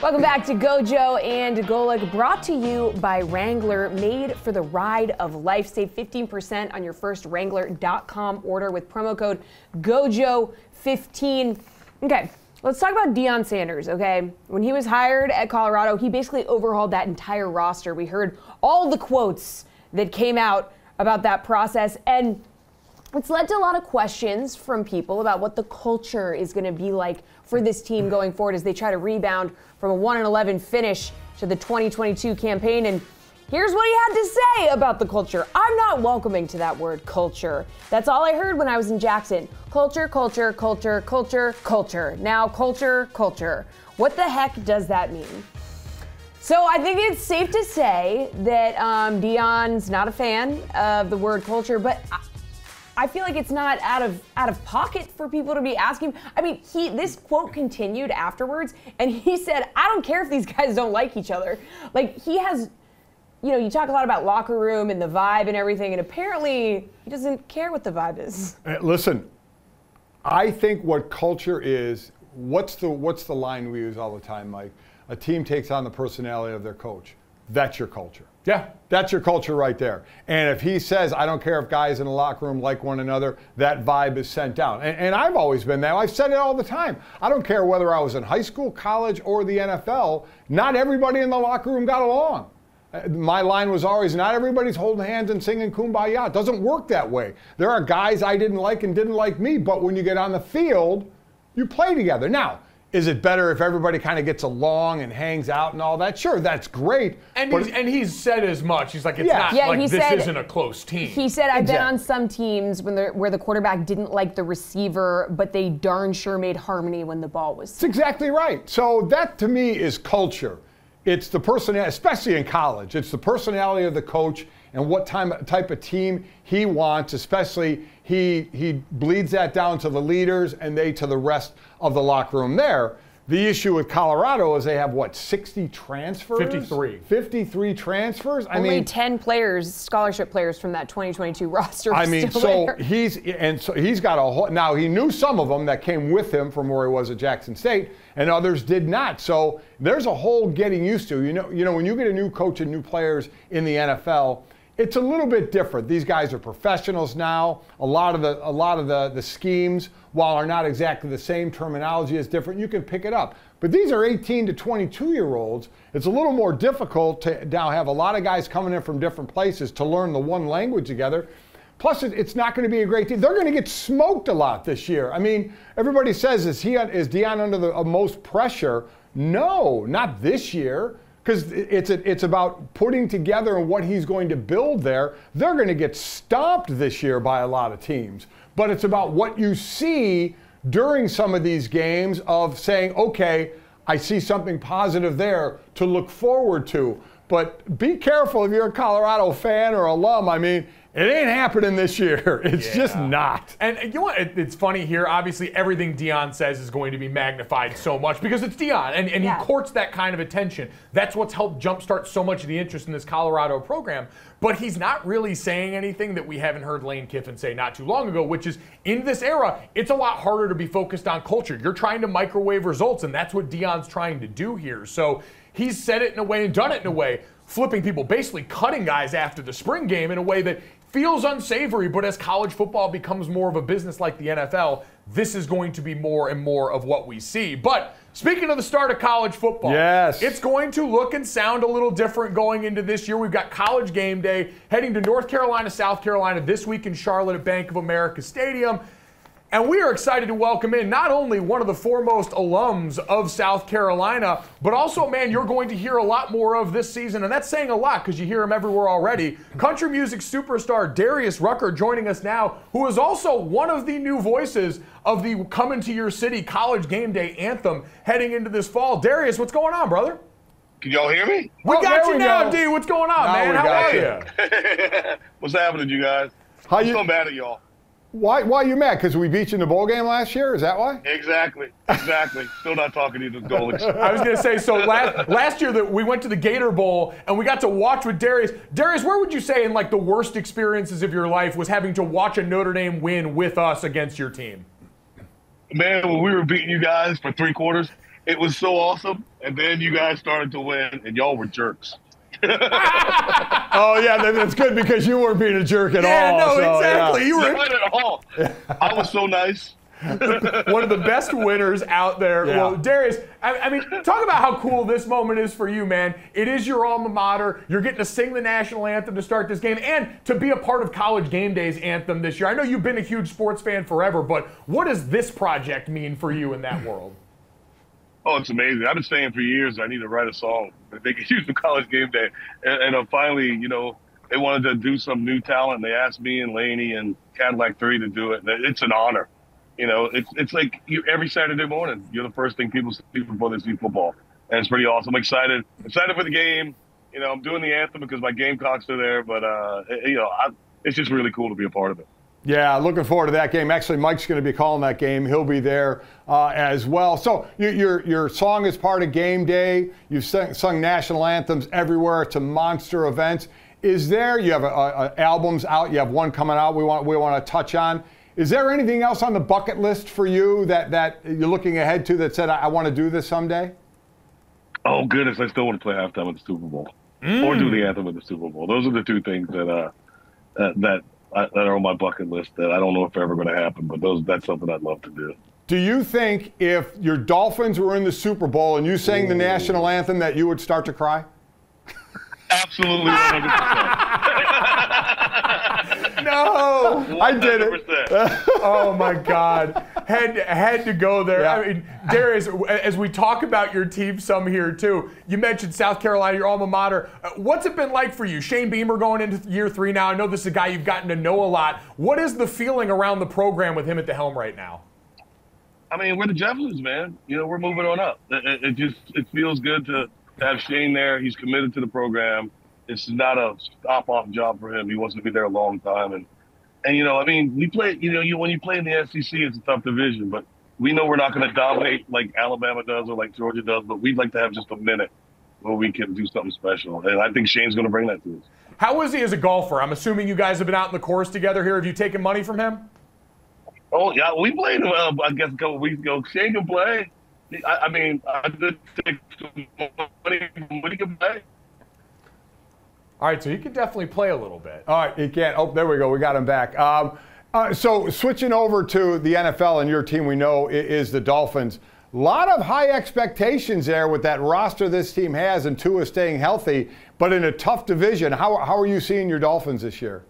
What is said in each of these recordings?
Welcome back to Gojo and Golic, brought to you by Wrangler, made for the ride of life. Save 15% on your first Wrangler.com order with promo code GOJO15. Okay, let's talk about Deion Sanders, okay? When he was hired at Colorado, he basically overhauled that entire roster. We heard all the quotes that came out about that process, and it's led to a lot of questions from people about what the culture is going to be like for this team going forward as they try to rebound from a 1 11 finish to the 2022 campaign. And here's what he had to say about the culture. I'm not welcoming to that word culture. That's all I heard when I was in Jackson. Culture, culture, culture, culture, culture. Now, culture, culture. What the heck does that mean? So I think it's safe to say that um, Deion's not a fan of the word culture, but I feel like it's not out of out of pocket for people to be asking. I mean, he this quote continued afterwards, and he said, "I don't care if these guys don't like each other." Like he has, you know, you talk a lot about locker room and the vibe and everything, and apparently he doesn't care what the vibe is. Uh, listen, I think what culture is. What's the what's the line we use all the time, Mike? A team takes on the personality of their coach. That's your culture. Yeah. That's your culture right there. And if he says, I don't care if guys in the locker room like one another, that vibe is sent down. And, and, I've always been that. I've said it all the time. I don't care whether I was in high school, college, or the NFL, not everybody in the locker room got along. Uh, my line was always not everybody's holding hands and singing kumbaya. It doesn't work that way. There are guys I didn't like and didn't like me, but when you get on the field, you play together. Now, is it better if everybody kind of gets along and hangs out and all that? Sure, that's great. And he's, and he's said as much. He's like, it's Yeah. not Yeah, like this said- isn't a close team. He said, "I've been on some teams when where the quarterback didn't like the receiver, but they darn sure made harmony when the ball was." That's exactly right. So that to me is culture. It's the personality, especially in college. It's the personality of the coach and what time, type of team he wants. Especially he he bleeds that down to the leaders and they to the rest of the locker room there. The issue with Colorado is they have what 60 transfers. 53. 53 transfers. I Only mean, 10 players, scholarship players from that 2022 roster. I mean, still so there. he's and so he's got a whole. Now he knew some of them that came with him from where he was at Jackson State, and others did not. So there's a whole getting used to. You know, you know when you get a new coach and new players in the NFL. It's a little bit different. These guys are professionals now. A lot of the a lot of the, the schemes, while are not exactly the same, terminology is different. You can pick it up. But these are 18 to 22 year olds. It's a little more difficult to now have a lot of guys coming in from different places to learn the one language together. Plus, it's not going to be a great team. They're going to get smoked a lot this year. I mean, everybody says, is he is Deion under the uh, most pressure? No, not this year. Because it's it's about putting together what he's going to build there. They're going to get stomped this year by a lot of teams. But it's about what you see during some of these games of saying, okay, I see something positive there to look forward to. But be careful if you're a Colorado fan or alum. I mean, It ain't happening this year. It's just not. And you know what? It- It's funny here. Obviously, everything Deion says is going to be magnified so much because it's Deion, and, and Yeah. he courts that kind of attention. That's what's helped jumpstart so much of the interest in this Colorado program. But he's not really saying anything that we haven't heard Lane Kiffin say not too long ago, which is in this era, it's a lot harder to be focused on culture. You're trying to microwave results, and that's what Deion's trying to do here. So he's said it in a way and done it in a way, flipping people, basically cutting guys after the spring game in a way that feels unsavory, but as college football becomes more of a business like the NFL, this is going to be more and more of what we see. But speaking of the start of college football, Yes. it's going to look and sound a little different going into this year. We've got college game day heading to North Carolina, South Carolina this week in Charlotte at Bank of America Stadium. And we are excited to welcome in not only one of the foremost alums of South Carolina, but also a man you're going to hear a lot more of this season. And that's saying a lot because you hear him everywhere already. Country music superstar Darius Rucker joining us now, who is also one of the new voices of the Coming to Your City College Game Day anthem heading into this fall. Darius, what's going on, brother? Can y'all hear me? We Oh, got you we now, go. D. What's going on, Now man? How are you. you? What's happening, you guys? How I'm you? so mad at y'all. Why? Why you mad? Because we beat you in the bowl game last year? Is that why? Exactly. Exactly. Still not talking to you, the Golics. I was going to say, so last, last year that we went to the Gator Bowl and we got to watch with Darius. Darius, where would you say in like the worst experiences of your life was having to watch a Notre Dame win with us against your team? Man, when we were beating you guys for three quarters, it was so awesome. And then you guys started to win, and y'all were jerks. Oh yeah, that, that's good because you weren't being a jerk at all. Yeah, all. no, so, exactly. yeah. You were Not at all. I was so nice. one of the best winners out there. Yeah. Well, Darius, I, I mean, talk about how cool this moment is for you, man. It is your alma mater. You're getting to sing the national anthem to start this game and to be a part of College Game Day's anthem this year. I know you've been a huge sports fan forever, but what does this project mean for you in that world? Oh, it's amazing. I've been saying for years I need to write a song they could use for college game day. And, and uh, finally, you know, they wanted to do some new talent. They asked me and Lainey and Cadillac 3 to do it. And it's an honor. You know, it's it's like you, every Saturday morning, you're the first thing people see before they see football. And it's pretty awesome. I'm excited. Excited for the game. You know, I'm doing the anthem because my Gamecocks are there. But, uh, you know, I, it's just really cool to be a part of it. Yeah, looking forward to that game. Actually, Mike's going to be calling that game. He'll be there uh, as well. So you, your your song is part of game day. You've sung, sung national anthems everywhere. It's a monster event. Is there? You have a, a, a albums out. You have one coming out. We want we want to touch on. Is there anything else on the bucket list for you that that you're looking ahead to that said I, I want to do this someday? Oh goodness, I still want to play halftime at the Super Bowl or do the anthem at the Super Bowl. Those are the two things that uh that that, uh, that are on my bucket list that I don't know if they're ever going to happen, but those that's something I'd love to do. Do you think if your Dolphins were in the Super Bowl and you sang the national anthem that you would start to cry? Absolutely, 100%. No! I did it. oh my God. Had had to go there. Yeah. I mean, Darius, as we talk about your team some here too, you mentioned South Carolina, your alma mater. Uh, What's it been like for you? Shane Beamer going into year three now. I know this is a guy you've gotten to know a lot. What is the feeling around the program with him at the helm right now? I mean, we're the Jeffersons, man. You know, we're moving on up. It, it- it just it feels good to, to have Shane there. He's committed to the program. It's not a stop off job for him. He wants to be there a long time, and and you know, I mean, we play. You know, you when you play in the SEC, it's a tough division, but we know we're not going to dominate like Alabama does or like Georgia does. But we'd like to have just a minute where we can do something special, and I think Shane's going to bring that to us. How is he as a golfer? I'm assuming you guys have been out in the course together here. Have you taken money from him? Oh yeah, we played well. I guess a couple weeks ago. Shane can play. I, I mean, I did take some money from when he can play. All right, so he can definitely play a little bit. All right, he can't. Oh, there we go. We got him back. Um, uh, so switching over to the NFL and your team, we know is the Dolphins. A lot of high expectations there with that roster this team has, and Tua staying healthy, but in a tough division. How, how are you seeing your Dolphins this year?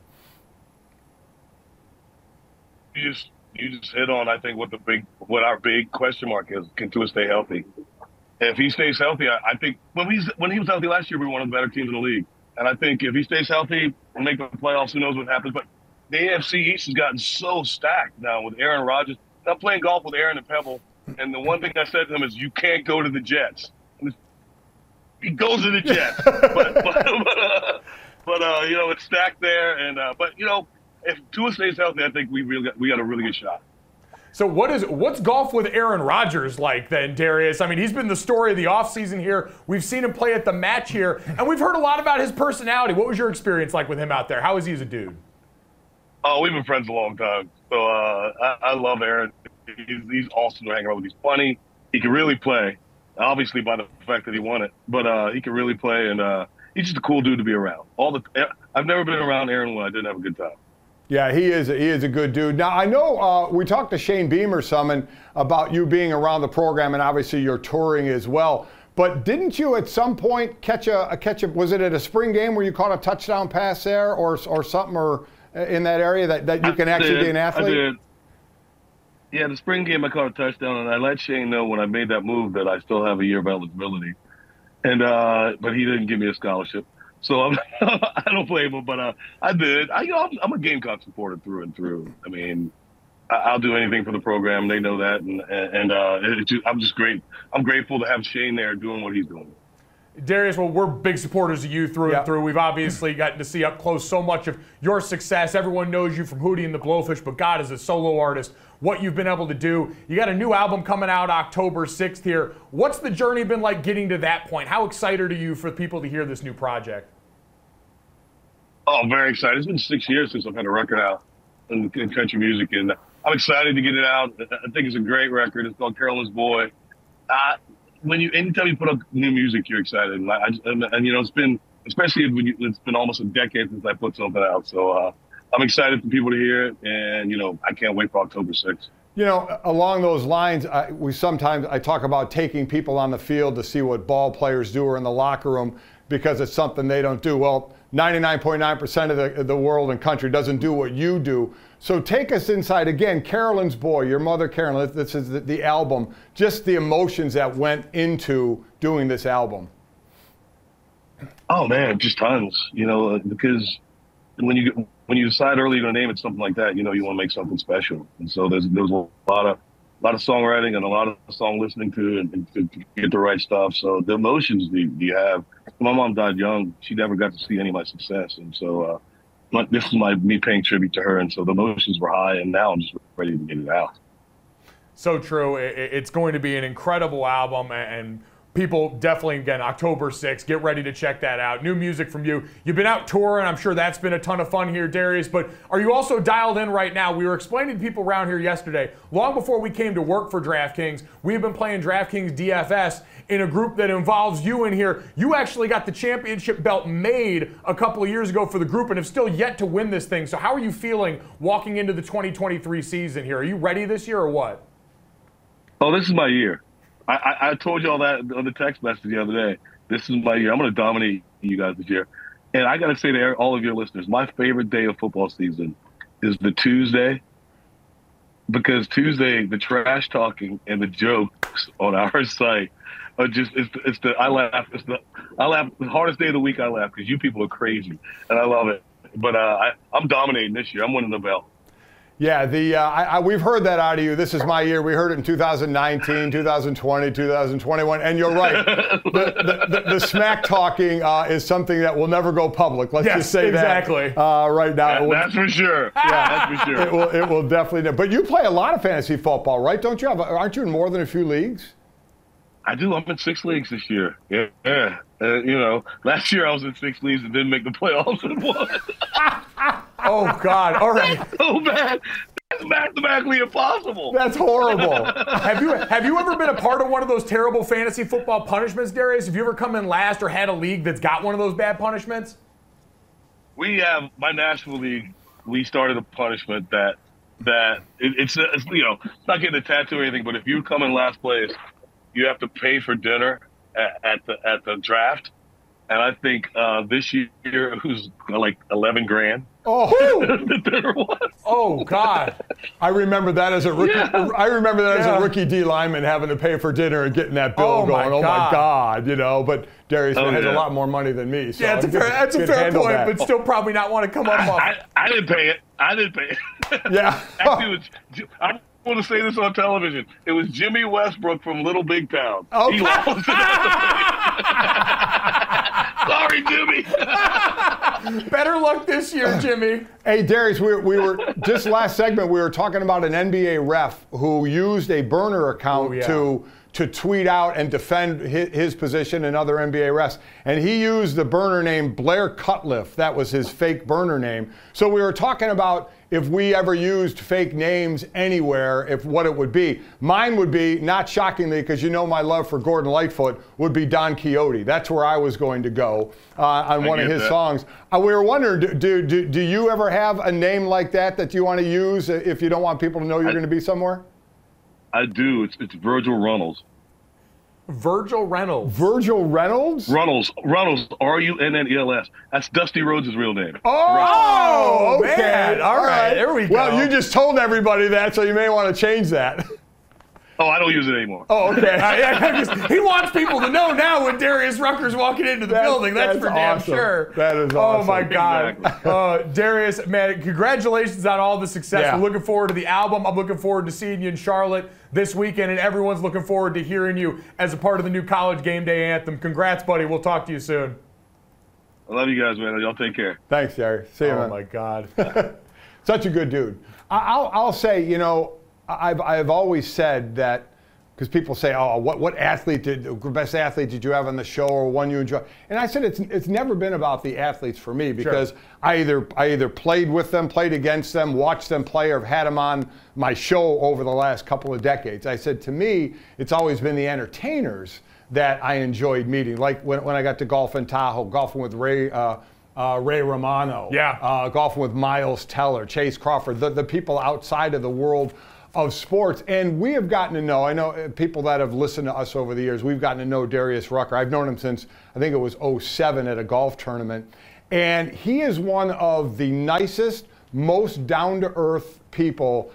You just you just hit on I think what the big what our big question mark is. Can Tua stay healthy? If he stays healthy, I, I think when he's when he was healthy last year, we were one of the better teams in the league. And I think if he stays healthy and make the playoffs, who knows what happens. But the AFC East has gotten so stacked now with Aaron Rodgers. I'm playing golf with Aaron and Pebble, and the one thing I said to him is, "You can't go to the Jets." He goes to the Jets, but but, but, uh, but uh, you know, it's stacked there. And uh, but you know, if Tua stays healthy, I think we really got, we got a really good shot. So what is what's golf with Aaron Rodgers like then, Darius? I mean, he's been the story of the offseason here. We've seen him play at the match here, and we've heard a lot about his personality. What was your experience like with him out there? How is he as a dude? Oh, we've been friends a long time. So uh, I, I, love Aaron. He's, he's awesome to hang around with. He's funny. He can really play. Obviously, by the fact that he won it, but uh, he can really play, and uh, he's just a cool dude to be around. All the I've never been around Aaron when I didn't have a good time. Yeah, he is. He is a good dude. Now I know uh, we talked to Shane Beamer some and about you being around the program, and obviously you're touring as well. But didn't you at some point catch a, a catch a? Was it at a spring game where you caught a touchdown pass there, or or something, or uh, in that area that, that you can I actually did, be an athlete? I did. Yeah, the spring game I caught a touchdown, and I let Shane know when I made that move that I still have a year of eligibility, and uh, but he didn't give me a scholarship. So I'm, I don't blame him, but uh, I did. I, you know, I'm, I'm, a Gamecock supporter through and through. I mean, I, will do anything for the program. They know that, and and uh, just, I'm just great. I'm grateful to have Shane there doing what he's doing. Darius, well, we're big supporters of you through and through. We've obviously gotten to see up close so much of your success. Everyone knows you from Hootie and the Blowfish, but God, as a solo artist, what you've been able to do. You got a new album coming out October 6th here. What's the journey been like getting to that point? How excited are you for people to hear this new project? Oh, very excited. It's been six years since I've had a record out in, in country music, and I'm excited to get it out. I think it's a great record. It's called Carolyn's Boy. Uh, when you anytime you put up new music, you're excited, and, and, and you know it's been especially when you, it's been almost a decade since I put something out. So uh, I'm excited for people to hear it, and you know I can't wait for October 6th. You know, along those lines, I, we sometimes I talk about taking people on the field to see what ball players do or in the locker room because it's something they don't do. Well, 99.9% of the, the world and country doesn't do what you do. So take us inside again. Carolyn's Boy, your mother Carolyn, this is the, the album, just the emotions that went into doing this album. Oh man, just tons. You know, because when you when you decide early to name it something like that, you know you want to make something special. And so there's there's a lot of a lot of songwriting and a lot of song listening to and, and to get the right stuff. So the emotions do you have? My mom died young. She never got to see any of my success, and so uh, this is my me paying tribute to her. And so the emotions were high, and now I'm just ready to get it out. So true. It's going to be an incredible album, and people definitely again October 6th. Get ready to check that out. New music from you. You've been out touring. I'm sure that's been a ton of fun here, Darius. But are you also dialed in right now? We were explaining to people around here yesterday. Long before we came to work for DraftKings, we've been playing DraftKings DFS in a group that involves you in here. You actually got the championship belt made a couple of years ago for the group and have still yet to win this thing. So how are you feeling walking into the 2023 season here? Are you ready this year or what? Oh, this is my year. I, I, told you all that on the text message the other day. This is my year. I'm going to dominate you guys this year. And I got to say to all of your listeners, my favorite day of football season is the Tuesday because Tuesday, the trash talking and the jokes on our site are just, it's, it's the, I laugh, it's the, I laugh, the hardest day of the week I laugh because you people are crazy and I love it. But uh, I, I'm dominating this year. I'm winning the belt. Yeah, the uh, I, I, we've heard that out of you. This is my year. We heard it in 2019, 2020, 2021, and you're right. the, the, the, the, smack talking uh, is something that will never go public. Let's yes, just say exactly. that uh, right now. That, that's for sure. Yeah, that's for sure. It will, it will definitely. But you play a lot of fantasy football, right? Don't you have? Aren't you in more than a few leagues? I do. I'm in six leagues this year. Yeah, yeah. Uh, you know, last year I was in six leagues and didn't make the playoffs in one. oh God! All right. That's so bad. That's mathematically impossible. That's horrible. have you have you ever been a part of one of those terrible fantasy football punishments, Darius? Have you ever come in last or had a league that's got one of those bad punishments? We have my national league. We started a punishment that that it, it's, it's you know it's not getting a tattoo or anything, but if you come in last place, you have to pay for dinner at, at the at the draft and I think uh, this year it was like eleven grand. Oh, oh God! I remember that as a rookie. Yeah. I remember that yeah. as a rookie D lineman having to pay for dinner and getting that bill oh going. My oh my God! You know, but Darius oh, has yeah. a lot more money than me. So yeah, that's a fair, that's a fair point, that. but still probably not want to come up. I, I, I, didn't pay it. I didn't pay it. Yeah. Actually, it was, I want to say this on television. It was Jimmy Westbrook from Little Big Town. Okay. He lost Sorry, Jimmy. Better luck this year, Jimmy. Hey, Darius, we, we were just last segment. We were talking about an NBA ref who used a burner account Oh, yeah. to to tweet out and defend his, his position and other NBA refs, and he used the burner name Blair Cutliff. That was his fake burner name. So we were talking about if we ever used fake names anywhere, if what it would be. Mine would be, not shockingly, because you know my love for Gordon Lightfoot, would be Don Quixote. That's where I was going to go uh, on one of his that. songs. Uh, we were wondering, do, do, do, do you ever have a name like that that you want to use uh, if you don't want people to know you're going to be somewhere? I do. It's it's Virgil Runnels. Virgil Reynolds. Virgil Reynolds? Runnels. Runnels. R U N N E L S. That's Dusty Rhodes' real name. Oh, okay. man. All right, there we go. Well, you just told everybody that, so you may want to change that. Oh, I don't use it anymore. Oh, okay. Uh, yeah, 'cause he wants people to know now when Darius Rucker's walking into the That's- building. That's, that's for damn sure. That is awesome. Oh my. God, Exactly. uh, Darius, man, congratulations on all the success. Yeah. We're looking forward to the album. I'm looking forward to seeing you in Charlotte this weekend, and everyone's looking forward to hearing you as a part of the new College Game Day anthem. Congrats, buddy. We'll talk to you soon. I love you guys, man. Y'all take care. Thanks, Jerry. See you, Oh man. my God. Such a good dude. I- I'll, I'll say, you know, I've, I've always said that because people say, oh, what, what athlete did, the best athlete did you have on the show or one you enjoy? And I said, it's, it's never been about the athletes for me because I either, I either played with them, played against them, watched them play, or have had them on my show over the last couple of decades. I said, to me, it's always been the entertainers that I enjoyed meeting. Like when, when I got to golf in Tahoe, golfing with Ray, uh, uh, Ray Romano, Yeah. uh, golfing with Miles Teller, Chace Crawford, the, the people outside of the world of sports. And we have gotten to know, I know uh, people that have listened to us over the years, we've gotten to know Darius Rucker. I've known him since I think it was 07 at a golf tournament. And he is one of the nicest, most down to earth people,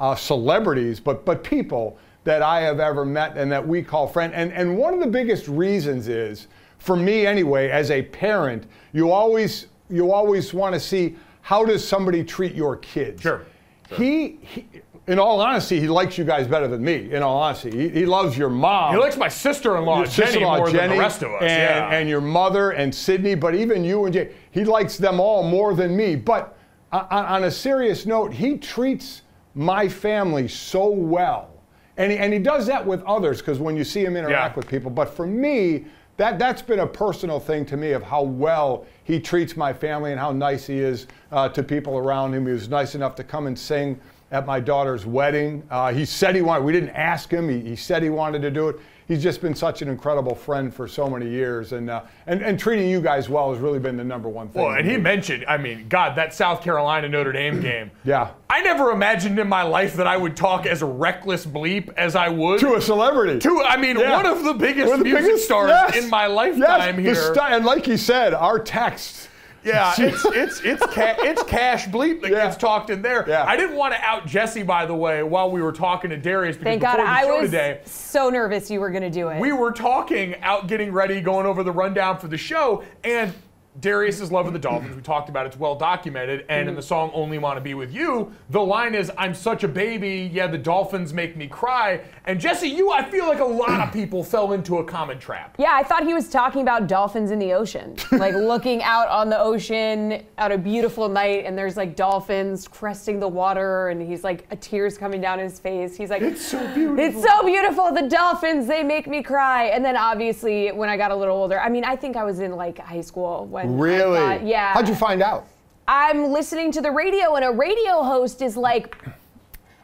uh, celebrities, but, but people that I have ever met and that we call friend. And, and one of the biggest reasons is, for me anyway, as a parent, you always you always want to see how does somebody treat your kids. Sure. He, he, in all honesty, he likes you guys better than me. In all honesty, he, he loves your mom. He likes my sister-in-law, your Jenny, sister-in-law, more than the rest of us. and, yeah. and your mother and Sydney, but even you and Jay. He likes them all more than me. But on, on a serious note, he treats my family so well. And he, and he does that with others because when you see him interact Yeah. with people. But for me, that, that's been a personal thing to me of how well he treats my family and how nice he is uh, to people around him. He was nice enough to come and sing at my daughter's wedding. Uh, he said he wanted, we didn't ask him, he, he said he wanted to do it. He's just been such an incredible friend for so many years. And, uh, and, and treating you guys well has really been the number one thing. Well, and he mentioned, I mean, God, that South Carolina Notre Dame game. Yeah. I never imagined in my life that I would talk as reckless bleep as I would. to a celebrity. To, I mean, Yeah. one of the biggest the music biggest- stars yes. in my Yes, lifetime the here. sta- and like he said, our texts. Yeah, it's it's it's ca- it's cash bleep that Yeah. gets talked in there. Yeah. I didn't want to out Jesse, by the way, while we were talking to Darius because Thank God before the I was today, so nervous you were going to do it. we were talking out getting ready, going over the rundown for the show, and Darius's love of the Dolphins. We talked about it, it's well documented. And in the song Only Wanna Be With You, the line is, I'm such a baby, yeah, the Dolphins make me cry. And Jesse, you, I feel like a lot of people fell into a common trap. yeah, I thought he was talking about dolphins in the ocean, like looking out on the ocean at a beautiful night, and there's like dolphins cresting the water, and he's like a tears coming down his face. He's like, It's so beautiful. It's so beautiful. The dolphins, they make me cry. And then obviously, when I got a little older, I mean, I think I was in like high school when. I Really? thought- yeah. How'd you find out? I'm listening to the radio, and a radio host is like,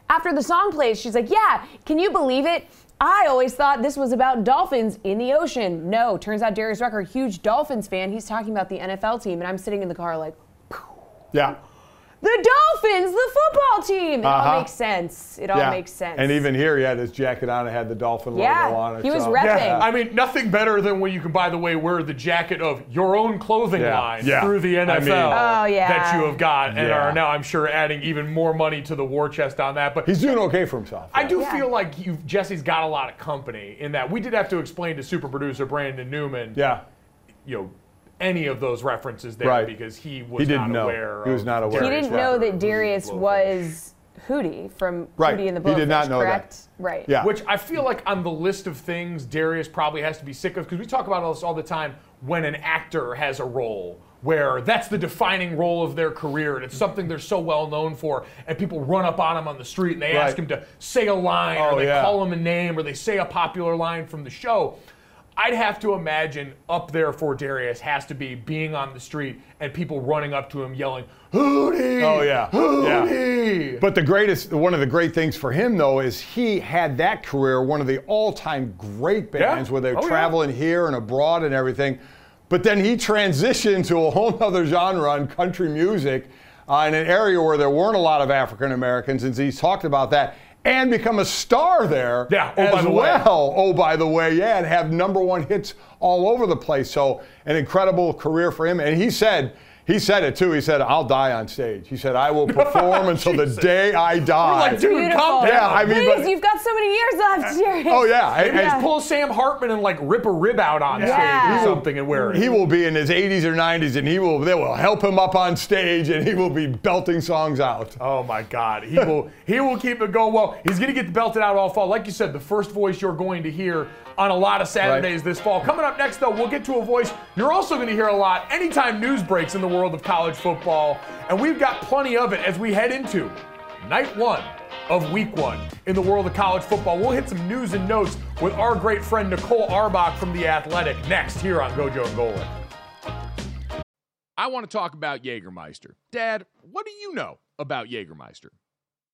after the song plays, she's like, Yeah, can you believe it? I always thought this was about dolphins in the ocean. No, turns out Darius Rucker, huge Dolphins fan, he's talking about the NFL team, and I'm sitting in the car like, Yeah. The Dolphins, the football team. It Uh-huh. all makes sense. It all yeah. makes sense. And even here, he had his jacket on. It had the dolphin Yeah, logo on it. he was so- repping. Yeah, I mean, nothing better than when you can, by the way, wear the jacket of your own clothing Yeah, line yeah. through the I NFL mean- Oh, yeah. that you have got, and are now, I'm sure, adding even more money to the war chest on that. But He's doing okay for himself. I do Yeah. feel like you, Jesse's got a lot of company in that we did have to explain to super producer Brandon Newman, Yeah. you know, any of those references there Right. because he was He didn't not know. aware. He was of not aware. He didn't know that Darius was Hootie from Right. Hootie and the Blowfish. He Blowfish, did not know that. Right. Yeah. Which I feel like on the list of things Darius probably has to be sick of because we talk about this all the time when an actor has a role where that's the defining role of their career and it's something they're so well known for and people run up on them on the street and they ask him to say a line Oh, or they yeah. call him a name or they say a popular line from the show i'd have to imagine up there for darius has to be being on the street and people running up to him yelling hootie Oh, yeah. hootie But the greatest, one of the great things for him though, is he had that career, one of the all-time great bands Yeah. where they're Oh, yeah. traveling here and abroad and everything. But then he transitioned to a whole other genre in country music, uh, in an area where there weren't a lot of African Americans, and he's talked about that. And become a star there Yeah, oh, as by the way. well. Oh, by the way, yeah, and have number one hits all over the place. So an incredible career for him. And he said, he said it too. He said, "I'll die on stage." He said, "I will perform until the day I die." We're like, dude, Beautiful. calm down. Yeah, I mean, Please, but- you've got so many years left, Darius. Oh yeah, and- Maybe and just pull Sam Hartman and like rip a rib out on Yeah. stage or something and wear it. he will be in his 80s or 90s, and he will. They will help him up on stage, and he will be belting songs out. Oh my God, he will he will keep it going. Well, he's going to get belted out all fall. Like you said, the first voice you're going to hear on a lot of Saturdays this fall. Coming up next, though, we'll get to a voice you're also going to hear a lot anytime news breaks in the world of college football, and we've got plenty of it as we head into night one of week one in the world of college football. We'll hit some news and notes with our great friend Nicole Auerbach from The Athletic next here on Gojo and Golic. I want to talk about Jägermeister. Dad, what do you know about Jägermeister?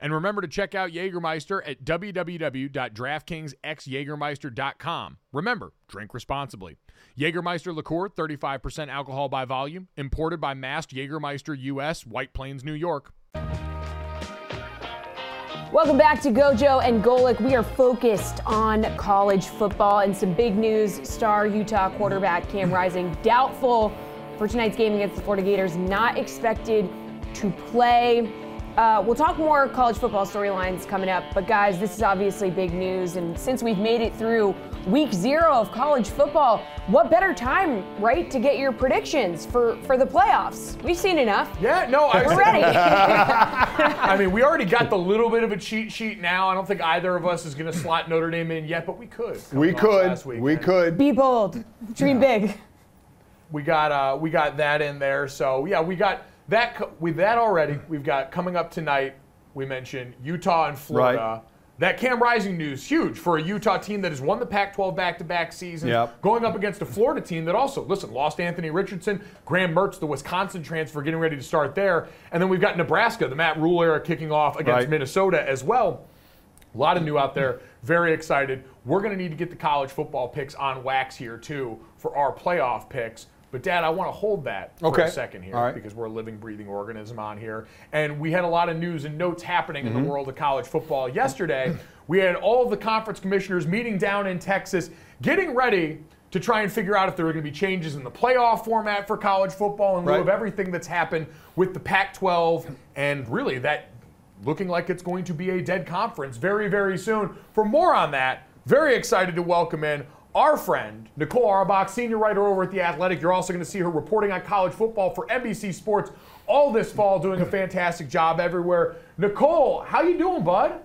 And remember to check out Jägermeister at www.draftkingsxjagermeister.com. Remember, drink responsibly. Jägermeister liqueur, 35% alcohol by volume, imported by Mast Jägermeister US, White Plains, New York. Welcome back to Gojo and Golic. We are focused on college football and some big news. Star Utah quarterback Cam Rising doubtful for tonight's game against the Florida Gators, not expected to play. Uh, we'll talk more college football storylines coming up, but guys, this is obviously big news. And since we've made it through week zero of college football, what better time, right, to get your predictions for, for the playoffs? We've seen enough. Yeah, no, I We're ready. I mean, we already got the little bit of a cheat sheet now. I don't think either of us is going to slot Notre Dame in yet, but we could. We could. We could. Be bold, dream big. We got uh, we got that in there. So yeah, we got that with that already. We've got coming up tonight. We mentioned Utah and Florida. Right. That Cam Rising news huge for a Utah team that has won the Pac-12 back-to-back seasons, Yep. going up against a Florida team that also listen lost Anthony Richardson, Graham Mertz, the Wisconsin transfer, getting ready to start there, and then we've got Nebraska, the Matt Rhule era, kicking off against Right. Minnesota as well. A lot of new out there. Very excited. We're going to need to get the college football picks on wax here, too, for our playoff picks. But, Dad, I want to hold that for Okay. a second here right. because we're a living, breathing organism on here. And we had a lot of news and notes happening in the mm-hmm. world of college football yesterday. we had all of the conference commissioners meeting down in Texas, getting ready to try and figure out if there are going to be changes in the playoff format for college football in lieu Right. of everything that's happened with the Pac 12 and really that looking like it's going to be a dead conference very, very soon. For more on that, very excited to welcome in our friend, Nicole Auerbach, senior writer over at The Athletic. You're also going to see her reporting on college football for NBC Sports all this fall, doing a fantastic job everywhere. Nicole, how you doing, bud?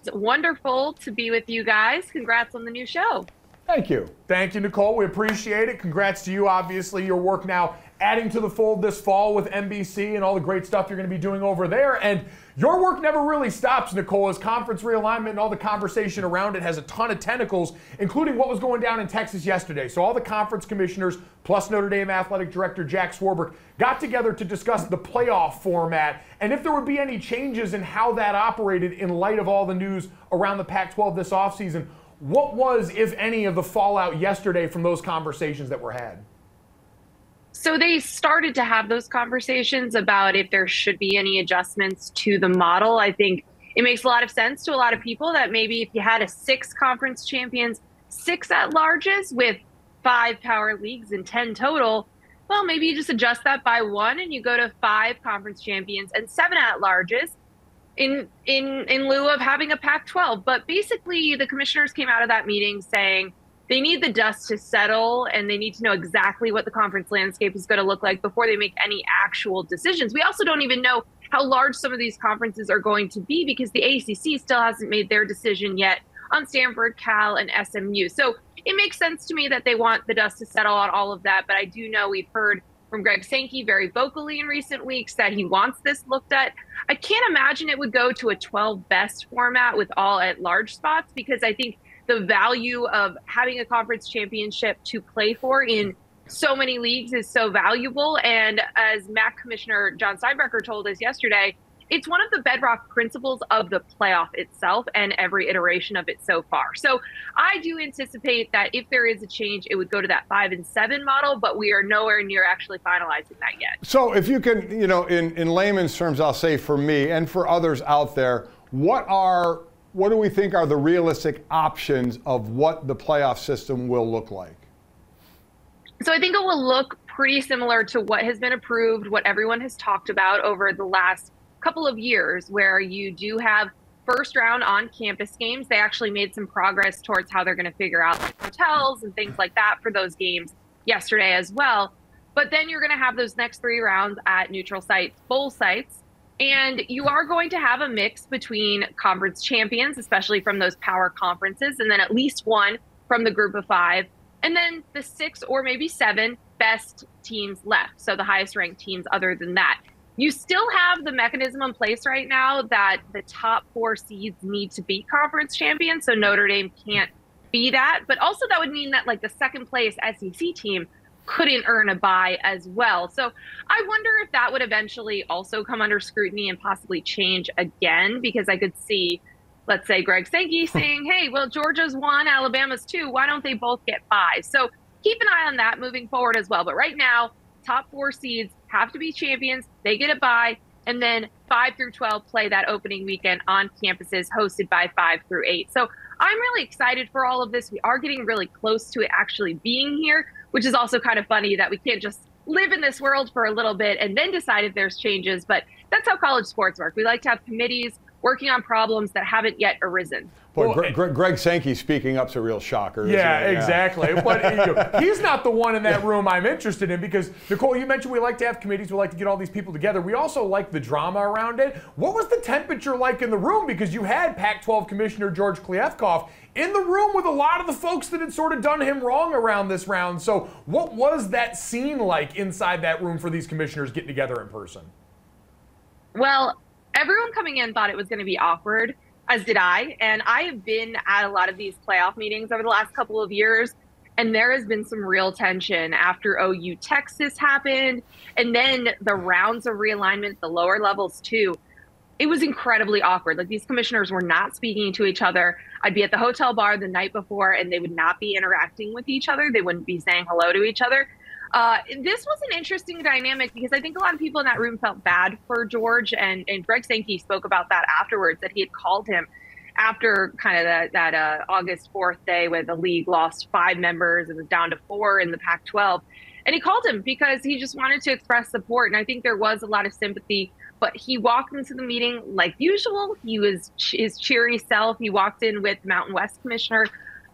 It's wonderful to be with you guys. Congrats on the new show. Thank you. Thank you, Nicole. We appreciate it. Congrats to you. Obviously, your work now adding to the fold this fall with NBC and all the great stuff you're going to be doing over there. And your work never really stops, Nicole, as conference realignment and all the conversation around it has a ton of tentacles, including what was going down in Texas yesterday. So, all the conference commissioners, plus Notre Dame athletic director Jack Swarbrick, got together to discuss the playoff format and if there would be any changes in how that operated in light of all the news around the Pac 12 this offseason. What was, if any, of the fallout yesterday from those conversations that were had? So they started to have those conversations about if there should be any adjustments to the model. I think it makes a lot of sense to a lot of people that maybe if you had a six conference champions, six at larges with five power leagues and 10 total, well, maybe you just adjust that by one and you go to five conference champions and seven at larges in in in lieu of having a Pac-12. But basically, the commissioners came out of that meeting saying they need the dust to settle and they need to know exactly what the conference landscape is going to look like before they make any actual decisions. We also don't even know how large some of these conferences are going to be because the ACC still hasn't made their decision yet on Stanford, Cal, and SMU. So it makes sense to me that they want the dust to settle on all of that. But I do know we've heard from Greg Sankey very vocally in recent weeks that he wants this looked at. I can't imagine it would go to a 12 best format with all at large spots because I think the value of having a conference championship to play for in so many leagues is so valuable. And as MAC Commissioner John Steinbrecher told us yesterday, it's one of the bedrock principles of the playoff itself and every iteration of it so far. So I do anticipate that if there is a change, it would go to that five and seven model, but we are nowhere near actually finalizing that yet. So if you can, you know, in, in layman's terms, I'll say for me and for others out there, what are what do we think are the realistic options of what the playoff system will look like? So I think it will look pretty similar to what has been approved, what everyone has talked about over the last couple of years where you do have first round on campus games. They actually made some progress towards how they're going to figure out hotels and things like that for those games yesterday as well. But then you're going to have those next three rounds at neutral sites, bowl sites. And you are going to have a mix between conference champions, especially from those power conferences, and then at least one from the group of five, and then the six or maybe seven best teams left. So the highest ranked teams other than that you still have the mechanism in place right now that the top four seeds need to be conference champions. So Notre Dame can't be that. But also, that would mean that like the second place SEC team couldn't earn a bye as well. So I wonder if that would eventually also come under scrutiny and possibly change again because I could see, let's say, Greg Sankey hmm. saying, hey, well, Georgia's one, Alabama's two. Why don't they both get buys? So keep an eye on that moving forward as well. But right now, top four seeds have to be champions. They get a bye. And then 5 through 12 play that opening weekend on campuses hosted by 5 through 8. So I'm really excited for all of this. We are getting really close to it actually being here, which is also kind of funny that we can't just live in this world for a little bit and then decide if there's changes. But that's how college sports work. We like to have committees working on problems that haven't yet arisen. Boy, well, Greg, Greg Sankey speaking up's a real shocker. Yeah, exactly. but you know, he's not the one in that room I'm interested in because Nicole, you mentioned we like to have committees, we like to get all these people together. We also like the drama around it. What was the temperature like in the room? Because you had Pac-12 Commissioner George Kliavkoff in the room with a lot of the folks that had sort of done him wrong around this round. So, what was that scene like inside that room for these commissioners getting together in person? Well, everyone coming in thought it was going to be awkward, as did I. And I have been at a lot of these playoff meetings over the last couple of years, and there has been some real tension after OU Texas happened, and then the rounds of realignment, the lower levels too. It was incredibly awkward. Like these commissioners were not speaking to each other. I'd be at the hotel bar the night before, and they would not be interacting with each other. They wouldn't be saying hello to each other. Uh, this was an interesting dynamic because I think a lot of people in that room felt bad for George, and, and Greg Sankey spoke about that afterwards, that he had called him after kind of that, that uh, August 4th day where the league lost five members and was down to four in the Pac 12. And he called him because he just wanted to express support. And I think there was a lot of sympathy. But he walked into the meeting like usual. He was his cheery self. He walked in with Mountain West Commissioner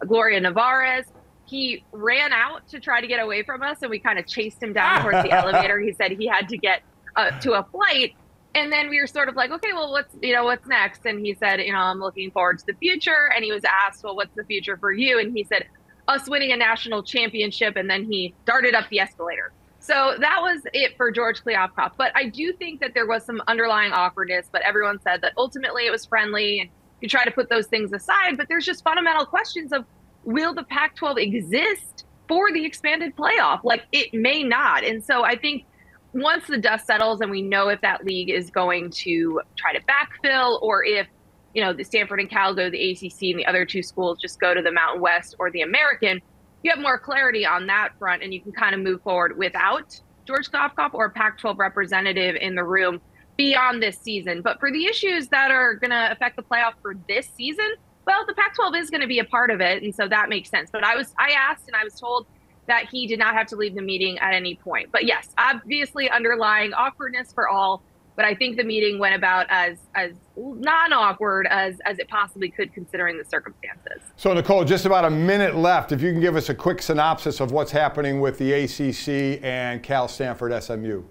Gloria Nevarez he ran out to try to get away from us and we kind of chased him down towards the elevator he said he had to get uh, to a flight and then we were sort of like okay well what's you know what's next and he said you know i'm looking forward to the future and he was asked well what's the future for you and he said us winning a national championship and then he darted up the escalator so that was it for George Kliavkoff. But I do think that there was some underlying awkwardness, but everyone said that ultimately it was friendly and you try to put those things aside. But there's just fundamental questions of will the Pac 12 exist for the expanded playoff? Like it may not. And so I think once the dust settles and we know if that league is going to try to backfill or if you know the Stanford and Cal go to the ACC and the other two schools just go to the Mountain West or the American, you have more clarity on that front and you can kind of move forward without George Kliavkoff or a Pac 12 representative in the room beyond this season. But for the issues that are going to affect the playoff for this season, well, the Pac 12 is going to be a part of it. And so that makes sense. But I was, I asked and I was told that he did not have to leave the meeting at any point. But yes, obviously underlying awkwardness for all but I think the meeting went about as as non awkward as as it possibly could, considering the circumstances. So, Nicole, just about a minute left. If you can give us a quick synopsis of what's happening with the ACC and Cal Stanford SMU.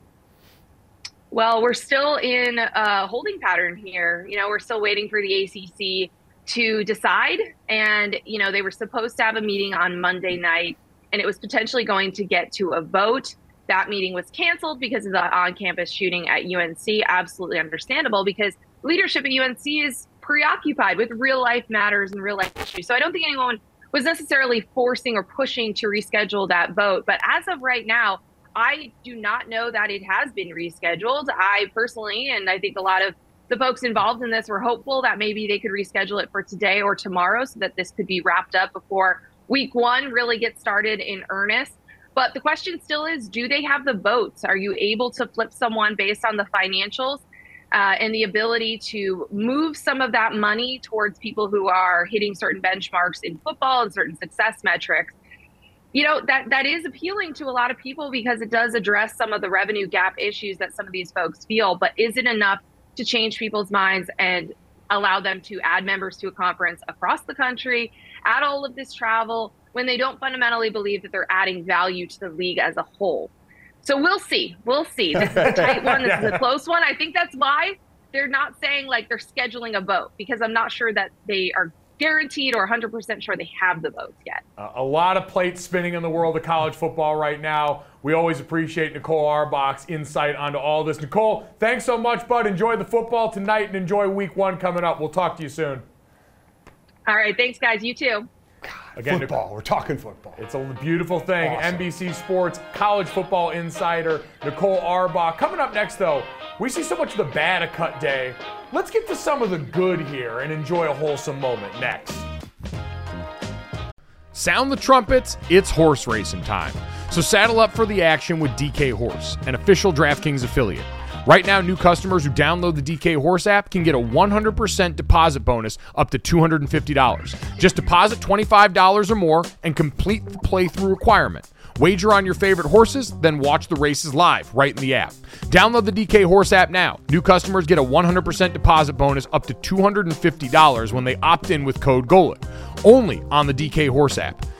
Well, we're still in a holding pattern here. You know, we're still waiting for the ACC to decide. And, you know, they were supposed to have a meeting on Monday night, and it was potentially going to get to a vote that meeting was canceled because of the on campus shooting at UNC. Absolutely understandable because leadership at UNC is preoccupied with real life matters and real life issues. So I don't think anyone was necessarily forcing or pushing to reschedule that vote. But as of right now, I do not know that it has been rescheduled. I personally, and I think a lot of the folks involved in this were hopeful that maybe they could reschedule it for today or tomorrow so that this could be wrapped up before week one really gets started in earnest. But the question still is do they have the votes? Are you able to flip someone based on the financials uh, and the ability to move some of that money towards people who are hitting certain benchmarks in football and certain success metrics? You know, that, that is appealing to a lot of people because it does address some of the revenue gap issues that some of these folks feel. But is it enough to change people's minds and allow them to add members to a conference across the country, add all of this travel? when they don't fundamentally believe that they're adding value to the league as a whole. So we'll see. We'll see. This is a tight one. This is a close one. I think that's why they're not saying like they're scheduling a vote because I'm not sure that they are guaranteed or 100% sure they have the votes yet. Uh, a lot of plates spinning in the world of college football right now. We always appreciate Nicole Auerbach's insight onto all this. Nicole, thanks so much, bud. Enjoy the football tonight and enjoy week one coming up. We'll talk to you soon. All right. Thanks, guys. You too. Again, football. We're talking football. It's a beautiful thing. Awesome. NBC Sports, college football insider, Nicole Auerbach. Coming up next, though, we see so much of the bad a cut day. Let's get to some of the good here and enjoy a wholesome moment next. Sound the trumpets, it's horse racing time. So saddle up for the action with DK Horse, an official DraftKings affiliate. Right now, new customers who download the DK Horse app can get a 100% deposit bonus up to $250. Just deposit $25 or more and complete the playthrough requirement. Wager on your favorite horses, then watch the races live right in the app. Download the DK Horse app now. New customers get a 100% deposit bonus up to $250 when they opt in with code GOLIC. Only on the DK Horse app.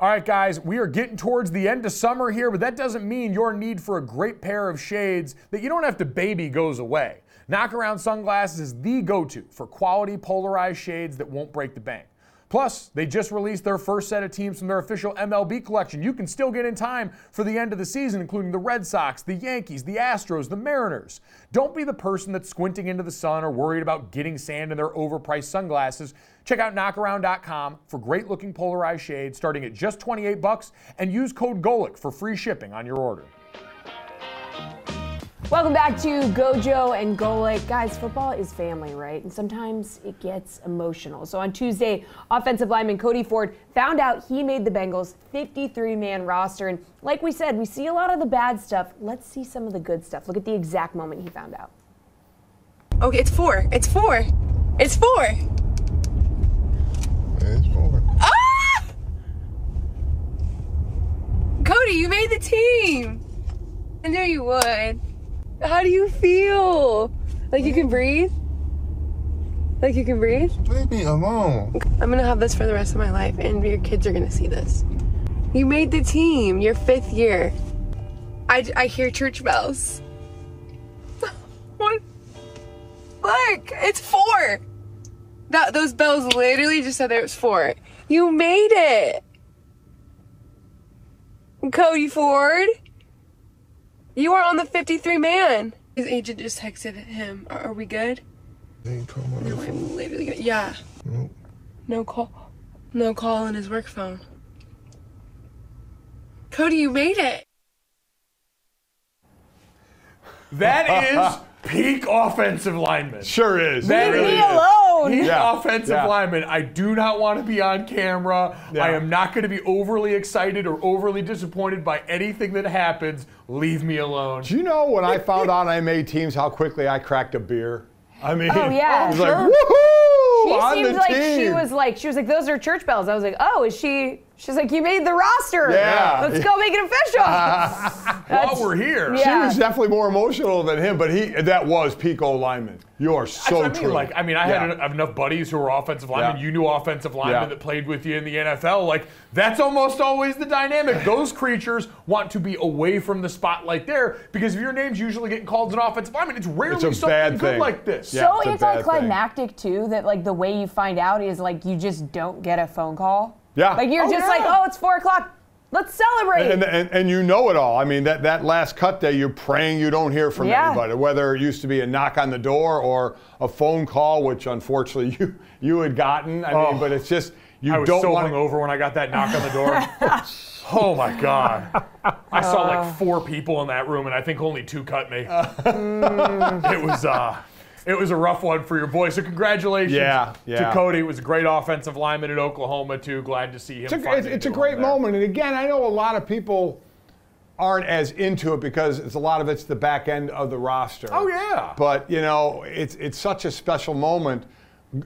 All right, guys, we are getting towards the end of summer here, but that doesn't mean your need for a great pair of shades that you don't have to baby goes away. Knockaround Sunglasses is the go to for quality polarized shades that won't break the bank. Plus, they just released their first set of teams from their official MLB collection. You can still get in time for the end of the season, including the Red Sox, the Yankees, the Astros, the Mariners. Don't be the person that's squinting into the sun or worried about getting sand in their overpriced sunglasses. Check out knockaround.com for great looking polarized shades starting at just 28 bucks and use code GOLIC for free shipping on your order. Welcome back to Gojo and Golic. Guys, football is family, right? And sometimes it gets emotional. So on Tuesday, offensive lineman Cody Ford found out he made the Bengals 53 man roster. And like we said, we see a lot of the bad stuff. Let's see some of the good stuff. Look at the exact moment he found out. Okay, it's four. It's four. It's four. It's four. Ah! Cody, you made the team. I knew you would. How do you feel? Like you can breathe? Like you can breathe? Leave me alone. I'm gonna have this for the rest of my life, and your kids are gonna see this. You made the team, your fifth year. I, I hear church bells. what? Look, it's four. That those bells literally just said there was four. You made it. Cody Ford. You are on the 53 man. His agent just texted him. Are, are we good? They ain't talking about No, no I'm literally gonna. Yeah. Nope. No call. No call on his work phone. Cody, you made it. That is peak offensive lineman. Sure is. That It Leave really me is. alone. Peak Yeah, offensive yeah. lineman. I do not want to be on camera. Yeah. I am not going to be overly excited or overly disappointed by anything that happens. Leave me alone. Do you know when I found out I made teams, how quickly I cracked a beer? I mean, Oh, yeah. it was like, Sure. woohoo! She on seemed the like team. she was like she was like those are church bells. I was like, oh, is she? She's like, you made the roster. Yeah. Let's go make it official. While we're here. Yeah. She was definitely more emotional than him, but he that was peak O lineman. You are so I mean. true. Like, I mean, I Yeah. had enough buddies who were offensive linemen. Yeah. You knew offensive linemen Yeah. that played with you in the NFL. Like, that's almost always the dynamic. Those creatures want to be away from the spotlight there because if your name's usually getting called as an offensive lineman, it's rarely It's a something bad good like this. Yeah. so it's a bad thing. anticlimactic too that like the way you find out is like you just don't get a phone call. Yeah. Like you're Oh, just yeah. like, oh, it's four o'clock. Let's celebrate. and, and, and you know it all. I mean, that, that last cut day, you're praying you don't hear from Yeah. anybody, whether it used to be a knock on the door or a phone call, which unfortunately you you had gotten. I Oh. mean, but it's just you I was don't so want hungover when I got that knock on the door. oh my god! I saw like four people in that room, and I think only two cut me. it was uh, it was a rough one for your boy. So congratulations Yeah, to. Cody. It was a great offensive lineman at Oklahoma too. Glad to see him. It's a, it's, it's a great moment. And again, I know a lot of people aren't as into it because it's a lot of it's the back end of the roster. Oh yeah. But you know, it's it's such a special moment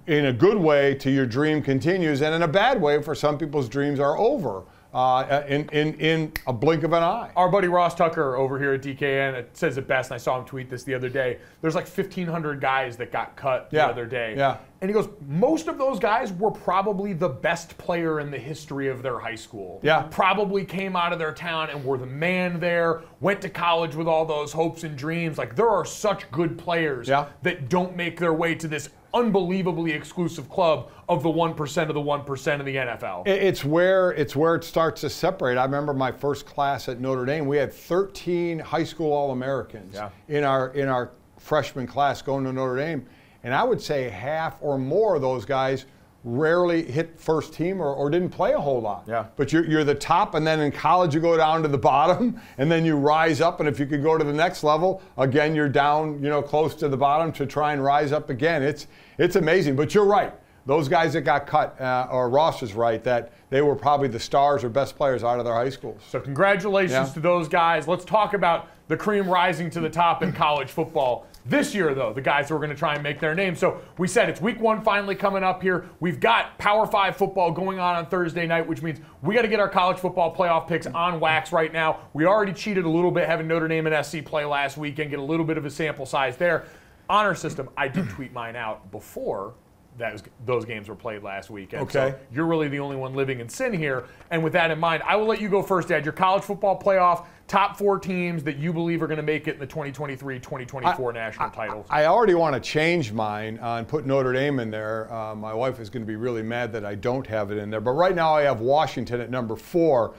in a good way to your dream continues, and in a bad way for some people's dreams are over uh, in, in in a blink of an eye. Our buddy Ross Tucker over here at DKN it says it best, and I saw him tweet this the other day. There's like 1,500 guys that got cut the Yeah. other day. Yeah. And he goes, most of those guys were probably the best player in the history of their high school. Yeah. Probably came out of their town and were the man there, went to college with all those hopes and dreams. Like, there are such good players Yeah. that don't make their way to this unbelievably exclusive club of the 1% of the 1% of the NFL. It's where it's where it starts to separate. I remember my first class at Notre Dame. We had 13 high school All-Americans Yeah. in our in our freshman class going to Notre Dame, and I would say half or more of those guys rarely hit first team or, or didn't play a whole lot. Yeah. But you're, you're the top, and then in college you go down to the bottom, and then you rise up, and if you could go to the next level, again you're down, you know, close to the bottom to try and rise up again. It's it's amazing. But you're right. Those guys that got cut, uh, or Ross is right, that they were probably the stars or best players out of their high schools. So congratulations Yeah. to those guys. Let's talk about the cream rising to the top in college football. This year, though, the guys who are going to try and make their name. So we said it's week one finally coming up here. We've got Power Five football going on on Thursday night, which means we got to get our college football playoff picks on wax right now. We already cheated a little bit having Notre Dame and SC play last weekend, get a little bit of a sample size there. Honor system, I did tweet mine out before that was, those games were played last weekend. So Okay. you're really the only one living in sin here. And with that in mind, I will let you go first, Dad. Your college football playoff, top four teams that you believe are going to make it in the 2023 2024 national titles. I already want to change mine uh, and put Notre Dame in there. Uh, my wife is going to be really mad that I don't have it in there. But right now I have Washington at number four.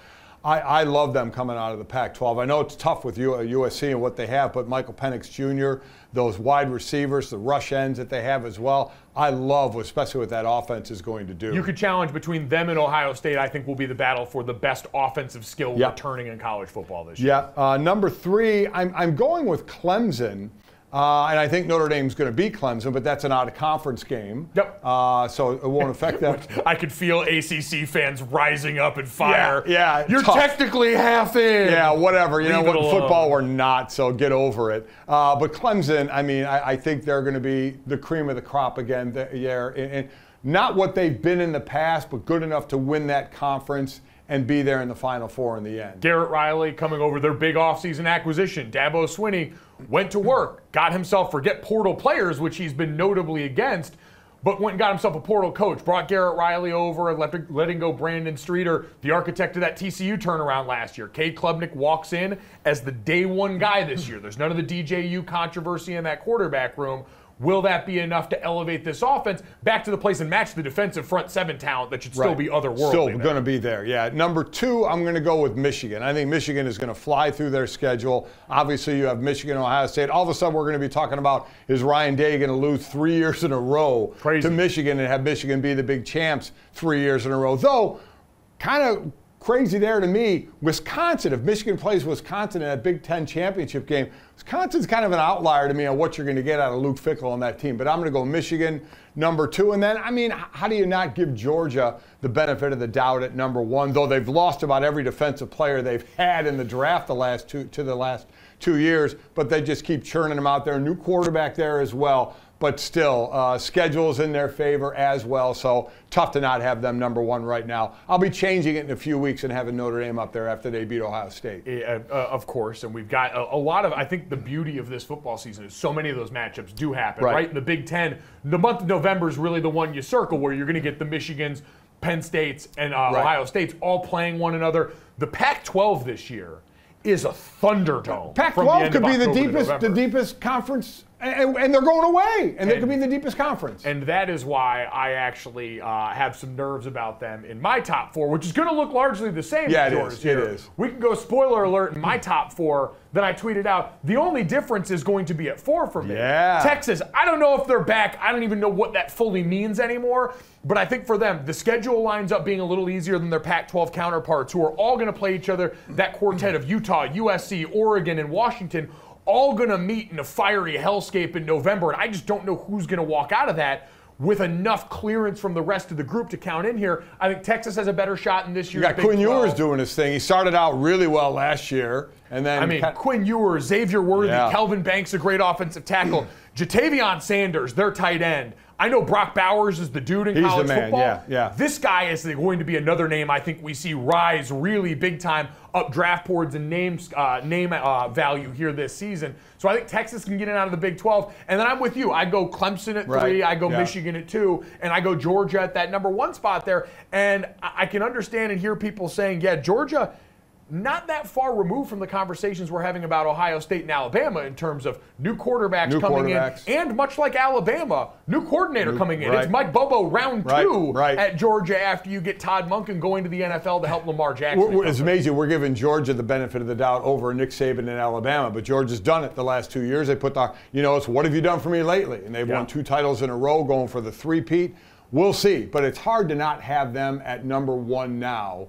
I, I love them coming out of the Pac 12. I know it's tough with U- USC and what they have, but Michael Penix Jr., those wide receivers, the rush ends that they have as well, I love, especially what that offense is going to do. you could challenge between them and Ohio State, I think, will be the battle for the best offensive skill Yeah. returning in college football this year. Yeah. Uh, number three, I'm, I'm going with Clemson. Uh, and I think Notre Dame's going to beat Clemson, but that's an out of conference game. Yep. Uh, so it won't affect them. I could feel ACC fans rising up in fire. Yeah, yeah, You're tough. technically half in. Yeah, whatever. You know Leave it what? alone. Football or not, so get over it. Uh, but Clemson, I mean, I, I think they're going to be the cream of the crop again there. And, and not what they've been in the past, but good enough to win that conference and be there in the Final Four in the end. Garrett Riley coming over their big offseason acquisition. Dabo Swinney went to work, got himself, forget portal players, which he's been notably against, but went and got himself a portal coach. Brought Garrett Riley over let, letting go Brandon Streeter, the architect of that TCU turnaround last year. Cade Klubnik walks in as the day one guy this year. There's none of the DJU controversy in that quarterback room. Will that be enough to elevate this offense back to the place and match the defensive front seven talent that should still Right. be otherworldly? Still going to be there. Yeah. Number two, I'm going to go with Michigan. I think Michigan is going to fly through their schedule. Obviously, you have Michigan, Ohio State. All of a sudden, we're going to be talking about is Ryan Day going to lose three years in a row Crazy. to Michigan and have Michigan be the big champs three years in a row? Though, kind of crazy there to me. Wisconsin, if Michigan plays Wisconsin in that Big Ten championship game, Wisconsin's kind of an outlier to me on what you're going to get out of Luke Fickell on that team. But I'm going to go Michigan number two. And then, I mean, how do you not give Georgia the benefit of the doubt at number one? Though they've lost about every defensive player they've had in the draft the last two to the last two years, but they just keep churning them out there. New quarterback there as well. But still, uh, schedule's in their favor as well. So tough to not have them number one right now. I'll be changing it in a few weeks and having Notre Dame up there after they beat Ohio State. Yeah, uh, of course, and we've got a, a lot of. I think the beauty of this football season is so many of those matchups do happen, Right. right? In the Big Ten, the month of November is really the one you circle where you're going to get the Michigans, Penn States, and uh, Right. Ohio States all playing one another. The Pac-12 this year is a thunderdome. from the Pac-12 end could be the October deepest, the deepest conference, and, and they're going away, and they And- could be in the deepest conference. And that is why I actually uh, have some nerves about them in my top four, which is going to look largely the same Yeah, as it yours is. here. It is. We can go spoiler alert in my top four that I tweeted out. The only difference is going to be at four for me. Yeah. Texas, I don't know if they're back. I don't even know what that fully means anymore. But I think for them, the schedule lines up being a little easier than their Pac 12 counterparts, who are all going to play each other. That quartet of Utah, USC, Oregon, and Washington all going to meet in a fiery hellscape in November. And I just don't know who's going to walk out of that with enough clearance from the rest of the group to count in here. I think Texas has a better shot in this got Big Quinn 12. Ewers doing his thing. He started out really well last year, and then I mean, kind- Quinn Ewers, Xavier Worthy, Yeah. Kelvin Banks, a great offensive tackle. Ja'Tavion Sanders, their tight end. I know Brock Bowers is the dude in He's the college man, football. yeah, yeah. This guy is going to be another name I think we see rise really big time up draft boards and names uh, name uh, value here this season. So I think Texas can get in out of the Big 12. And then I'm with you. I go Clemson at Right, three. I go yeah. Michigan at two, and I go Georgia at that number one spot there. And I can understand and hear people saying, yeah, Georgia not that far removed from the conversations we're having about Ohio State and Alabama in terms of new quarterbacks New coming quarterbacks. in, and much like Alabama, new coordinator coming in. It's. Mike Bobo round Right, two right. at Georgia after you get Todd Monken going to the NFL to help Lamar Jackson. We're- it's amazing. We're giving Georgia the benefit of the doubt over Nick Saban in Alabama, but Georgia's done it the last two years. They put the, you know, it's what have you done for me lately? And they've Yeah. won two titles in a row, going for the three-peat. We'll see, but it's hard to not have them at number one now.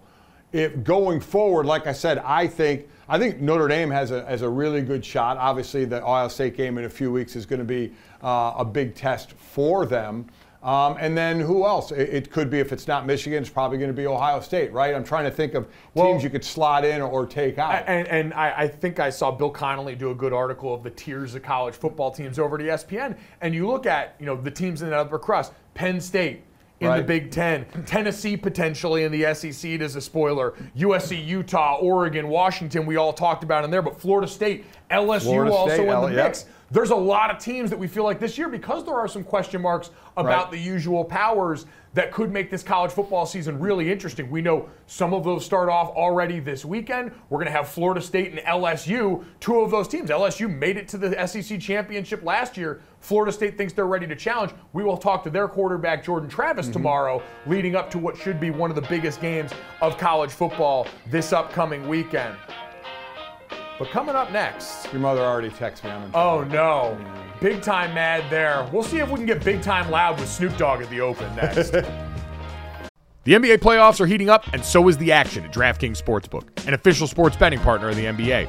If going forward, like I said, I think I think Notre Dame has a, has a really good shot. Obviously, the Ohio State game in a few weeks is going to be uh, a big test for them. Um, and then who else? It, it could be if it's not Michigan, it's probably going to be Ohio State, right? I'm trying to think of Well- teams you could slot in or take out. And, and I, I think I saw Bill Connelly do a good article of the tiers of college football teams over at ESPN. And you look at, you know, the teams in the upper crust, Penn State in the Big Ten, Tennessee potentially in the SEC as a spoiler, USC, Utah, Oregon, Washington, we all talked about in there, but Florida State, LSU Florida also State, in L- the yep. mix. There's a lot of teams that we feel like this year, because there are some question marks about Right. the usual powers that could make this college football season really interesting. We know some of those start off already this weekend. We're going to have Florida State and LSU, two of those teams. LSU made it to the SEC championship last year. Florida State thinks they're ready to challenge. We will talk to their quarterback, Jordan Travis, mm-hmm. tomorrow, leading up to what should be one of the biggest games of college football this upcoming weekend. But coming up next, Your mother already texted me. I'm Oh no. Mm. Big time mad there. We'll see if we can get big time loud with Snoop Dogg at the Open next. The NBA playoffs are heating up, and so is the action at DraftKings Sportsbook, an official sports betting partner of the NBA.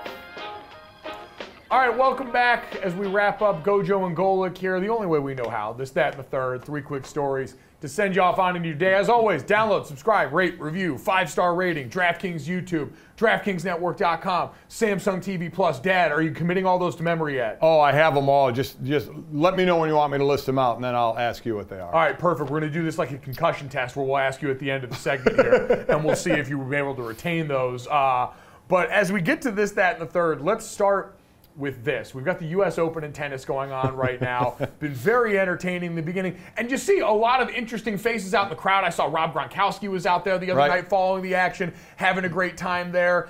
All right, welcome back as we wrap up Gojo and Golic here. The only way we know how. This, that, and the third. Three quick stories to send you off on into your day. As always, download, subscribe, rate, review, five star rating, DraftKings YouTube, DraftKingsNetwork.com, Samsung TV Plus. Dad, are you committing all those to memory yet? Oh, I have them all. Just just let me know when you want me to list them out, and then I'll ask you what they are. All right, perfect. We're going to do this like a concussion test where we'll ask you at the end of the segment here, and we'll see if you were able to retain those. Uh, but as we get to this, that, and the third, let's start with this. We've got the U.S. Open in tennis going on right now. Been very entertaining in the beginning, and you see a lot of interesting faces out in the crowd. I saw Rob Gronkowski was out there the other Right. night following the action, having a great time there.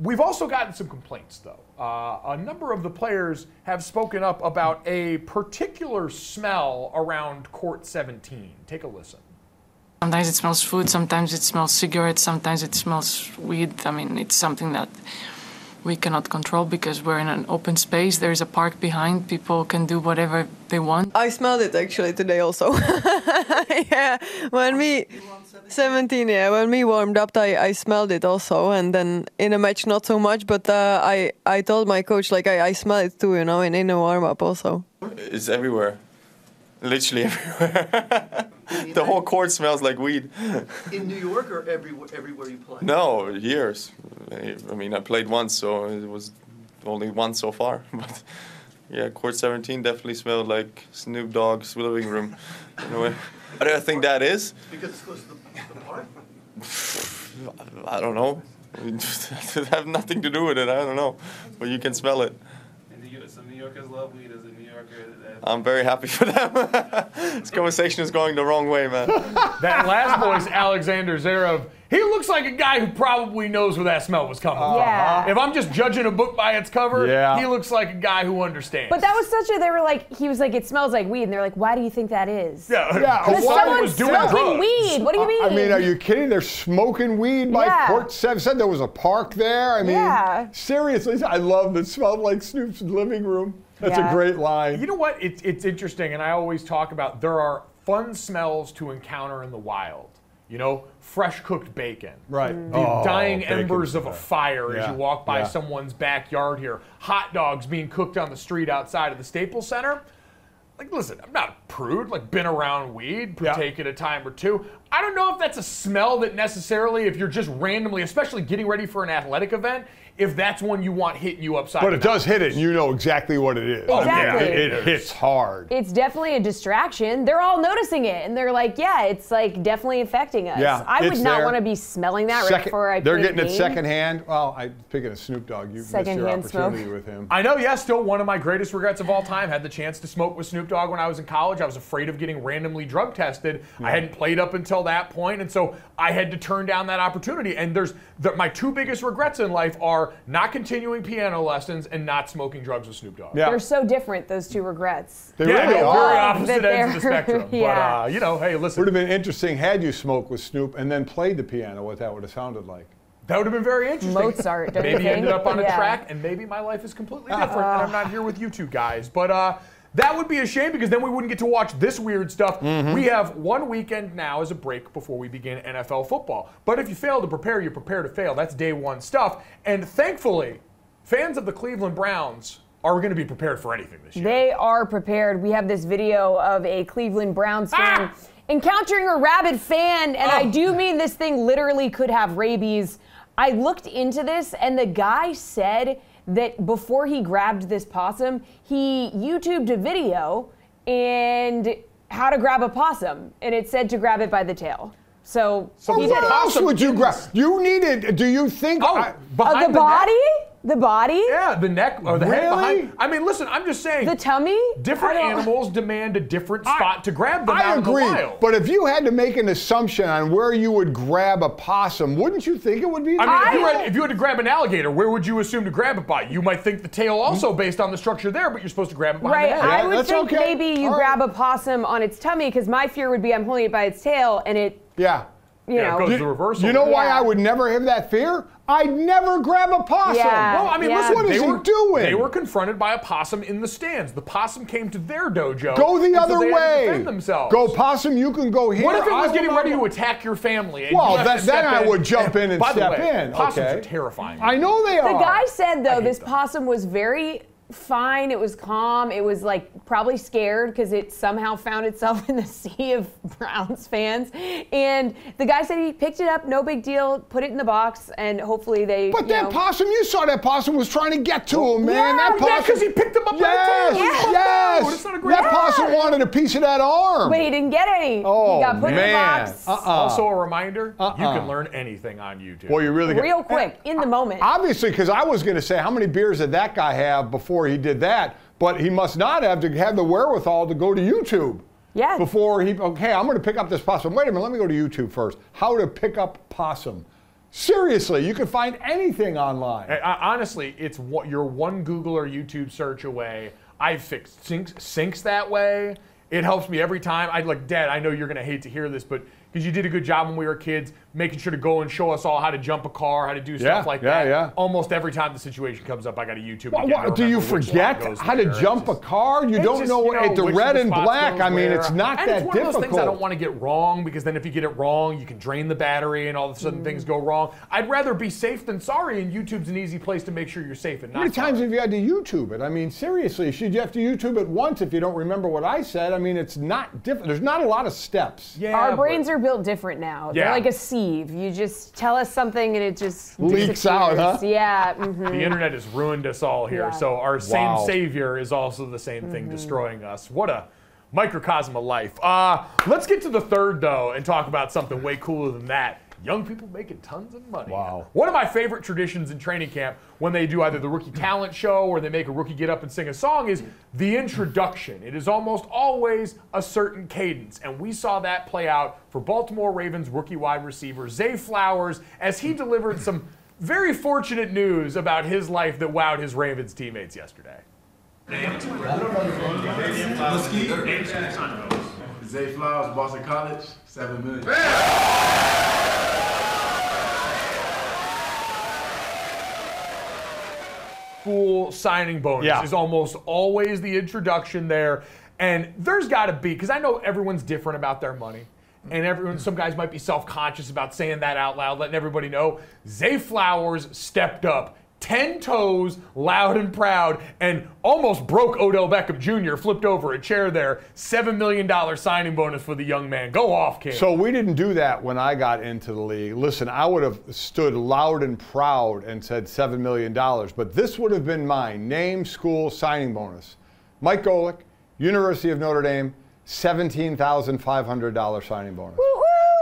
We've also gotten some complaints, though. Uh, a number of the players have spoken up about a particular smell around court 17. Take a listen. Sometimes it smells food, sometimes it smells cigarettes, sometimes it smells weed. I mean, it's something that we cannot control because we're in an open space. There's a park behind. People can do whatever they want. I smelled it actually today also. yeah, when we 17, yeah, when we warmed up, I, I smelled it also, and then in a match not so much. But uh, I I told my coach like I, I smell it too, you know, in in a warm up also. It's everywhere. Literally everywhere. the whole court smells like weed. In New York or everywhere, everywhere you play? No, years. I mean, I played once, so it was only one so far. But yeah, court 17 definitely smelled like Snoop Dogg's living room. In a way. What do I think that is? Because it's close to the, the park? I don't know. I it have nothing to do with it. I don't know, but you can smell it. And the, some New Yorkers love weed as a New Yorker. I'm very happy for them. this conversation is going the wrong way, man. That last voice, Alexander Zverev, he looks like a guy who probably knows where that smell was coming from. Yeah. If I'm just judging a book by its cover, Yeah. he looks like a guy who understands. But that was such a. They were like, he was like, it smells like weed, and they're like, why do you think that is? yeah, Yeah, Because Hawaii someone's was doing smoking drugs. weed. What do you mean? I mean, are you kidding? They're smoking weed by Yeah. Court 7. Said there was a park there. I mean, Yeah. seriously, I love it. Smelled like Snoop's living room. That's Yeah. a great line. You know what? It's, it's interesting, and I always talk about there are fun smells to encounter in the wild. You know, fresh cooked bacon. Right. The Oh, dying bacon's embers of a best. fire as you walk by yeah. someone's backyard here. Hot dogs being cooked on the street outside of the Staples Center. Like, listen, I'm not a prude. Like, been around weed, Yeah. partaken a time or two. I don't know if that's a smell that necessarily, if you're just randomly, especially getting ready for an athletic event, if that's one you want hitting you upside. But it does hit it, and you know exactly what it is. Exactly. It, it hits hard. it's definitely a distraction. They're all noticing it, and they're like, "Yeah, it's like definitely affecting us." Yeah, I would not want to be smelling that right before I. they're play the getting it secondhand. Well, I speaking a Snoop Dogg, you missed your Secondhand smoke. opportunity with him. I know, yeah, still one of my greatest regrets of all time. Had the chance to smoke with Snoop Dogg when I was in college. I was afraid of getting randomly drug tested. I hadn't played up until that point, and so I had to turn down that opportunity. And there's the, my two biggest regrets in life are not continuing piano lessons and not smoking drugs with Snoop Dogg. Yeah, They're so different, those two regrets. They yeah, really are. very opposite ends of the spectrum. yeah. But uh, you know, hey, listen, Would have been interesting had you smoked with Snoop and then played the piano. What that would have sounded like. that would have been very interesting. Mozart, don't you maybe ended up on a Yeah. track, and maybe my life is completely different, and I'm not here with you two guys. But uh, that would be a shame because then we wouldn't get to watch this weird stuff. We have one weekend now as a break before we begin NFL football. But if you fail to prepare, you prepare to fail. That's day one stuff. And thankfully, fans of the Cleveland Browns are going to be prepared for anything this year. They are prepared. We have this video of a Cleveland Browns fan Ah! encountering a rabid fan, and I Oh. do mean this thing literally could have rabies. I looked into this, and the guy said that before he grabbed this possum, he YouTubed a video and how to grab a possum, and it said to grab it by the tail. So, So he the did. What else possum would you grab? You needed. Do you think? Oh, I- Of behind the net- body? The body? Yeah, the neck or the head Really? behind. I mean, listen, I'm just saying. The tummy? different animals demand a different spot to grab them I out agree, in the wild. but if you had to make an assumption on where you would grab a possum, wouldn't you think it would be? I mean, if you, I- had, if you had to grab an alligator, where would you assume to grab it by? You might think the tail also based on the structure there, but you're supposed to grab it behind Right, the head. I would that's think okay. maybe you All grab right. a possum on its tummy because my fear would be I'm holding it by its tail and it, yeah. you Yeah, it know. goes the reversal. You know why Yeah. I would never have that fear? I'd never grab a possum. Yeah. Well, I mean, Yeah. listen, What they is he were, doing? They were confronted by a possum in the stands. The possum came to their dojo. Go the and so other they had to way. defend themselves. Go possum. You can go here. What if it was will getting ready to attack your family? And Well, you have that- then I would jump in and by the step way, in. Possums okay. are terrifying. I know they are. The guy said though this them. possum was very fine. It was calm. It was like probably scared because it somehow found itself in the sea of Browns fans. And the guy said he picked it up, no big deal, put it in the box, and hopefully they. But you that know, possum, you saw that possum was trying to get to him, man. yeah, that yeah, possum. 'cause he picked him up by the yes, tail. Yeah. Yes. No, it's not a great- that possum wanted a piece of that arm. But he didn't get any. Oh, he got put man. in the box. Uh-uh. Also, a reminder: you Uh-uh. can learn anything on YouTube. Well, you really got- Real quick, in the moment. Obviously, because I was going to say, how many beers did that guy have before he did that? But he must not have to have the wherewithal to go to YouTube. Yeah. Before he, okay, I'm going to pick up this possum. Wait a minute, let me go to YouTube first. How to pick up possum. Seriously, you can find anything online. I- I- honestly, it's what you're one Google or YouTube search away. I've fixed sinks, sinks that way. It helps me every time. I like, Dad. I know you're gonna hate to hear this, but because you did a good job when we were kids, making sure to go and show us all how to jump a car, how to do Yeah, stuff like yeah, that. yeah. Almost every time the situation comes up, I got to YouTube. What, again what, to do you forget how to where. It's jump a car? You don't just, know, you what the red of and black. I mean, it's not and that it's one difficult. of those things I don't want to get wrong because then if you get it wrong, you can drain the battery and all of a sudden things go wrong. I'd rather be safe than sorry, and YouTube's an easy place to make sure you're safe and How many times sorry. have you had to YouTube it? I mean, seriously, should you have to YouTube it once if you don't remember what I said? I mean, it's not different. There's not a lot of steps. Yeah, Our but- brains are built different now. Yeah. They're like a sieve. You just tell us something and it just Leaks out, huh? disappears. Yeah. mhm. The internet has ruined us all here. Yeah. So our Wow. same savior is also the same thing destroying us. What a microcosm of life. Uh, let's get to the third though and talk about something way cooler than that. Young people making tons of money. Wow. One of my favorite traditions in training camp when they do either the rookie talent show or they make a rookie get up and sing a song is the introduction. It is almost always a certain cadence. And we saw that play out for Baltimore Ravens rookie wide receiver Zay Flowers as he delivered some very fortunate news about his life that wowed his Ravens teammates yesterday. Zay Flowers, Boston College, seven million. Full signing bonus Yeah. is almost always the introduction there. And there's got to be, because I know everyone's different about their money. And everyone, some guys might be self-conscious about saying that out loud, letting everybody know. Zay Flowers stepped up, ten toes, loud and proud, and almost broke Odell Beckham Jr. Flipped over a chair there. Seven million dollar signing bonus for the young man. Go off, kid. So we didn't do that when I got into the league. Listen, I would have stood loud and proud and said $7 million, but this would have been mine. Name, school, signing bonus. Mike Golic, University of Notre Dame, $17,500 signing bonus.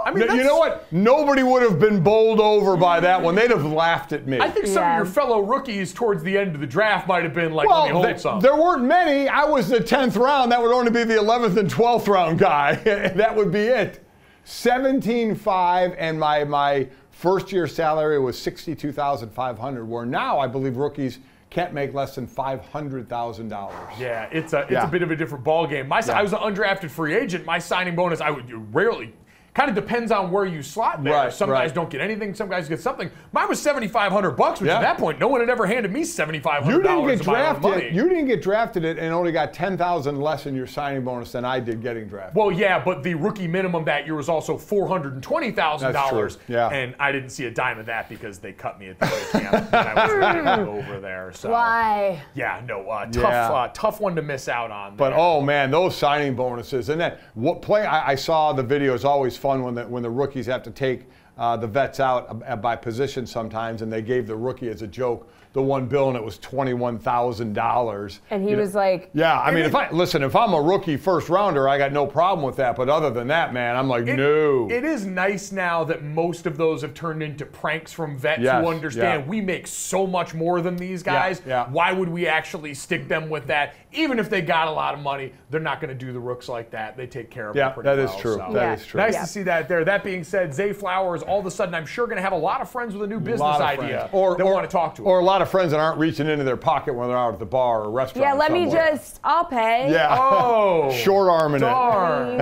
I mean, No, you know what? Nobody would have been bowled over by that one. They'd have laughed at me. I think some Yeah. of your fellow rookies towards the end of the draft might have been like, let me well, hold th- some. there weren't many. I was the 10th round. That would only be the 11th and 12th round guy. that would be it. 17.5 and my my first year salary was 62,500 where now I believe rookies can't make less than $500,000. Yeah, it's a it's Yeah. a bit of a different ball game. My Yeah. I was an undrafted free agent. My signing bonus I would rarely kind of depends on where you slot there. Right, some right. guys don't get anything, some guys get something. Mine was seventy five hundred bucks, which Yeah. at that point no one had ever handed me seventy five You hundred didn't dollars get of my own money. drafted. You didn't get drafted it and only got 10,000 less in your signing bonus than I did getting drafted. well, yeah, but the rookie minimum that year was also four hundred and twenty thousand dollars. That's true, yeah. and I didn't see a dime of that because they cut me at the day camp when I was running over there. So Why? yeah, no, uh, tough, Yeah. uh, tough one to miss out on. But oh man, those signing bonuses and then what play? I, I saw the video. It's always fun when the when the rookies have to take uh, the vets out uh, by position sometimes, and they gave the rookie as a joke the one bill and it was twenty-one thousand dollars. And he You know- was like, Yeah, I mean, it- if I listen, if I'm a rookie first rounder, I got no problem with that. But other than that, man, I'm like, It- no. It is nice now that most of those have turned into pranks from vets Yes, who understand yeah. we make so much more than these guys. yeah. yeah. Why would we actually stick them with that? Even if they got a lot of money, they're not going to do the rooks like that. They take care of Yeah, them pretty that is well. true. so. That is true. Nice Yeah. to see that there. That being said, Zay Flowers, all of a sudden, I'm sure going to have a lot of friends with a new business Lot of idea friends. Or, that or, want to talk to him. Or a lot of friends that aren't reaching into their pocket when they're out at the bar or restaurant. yeah, let me just, I'll pay. Yeah. Oh, Short arming it. darn.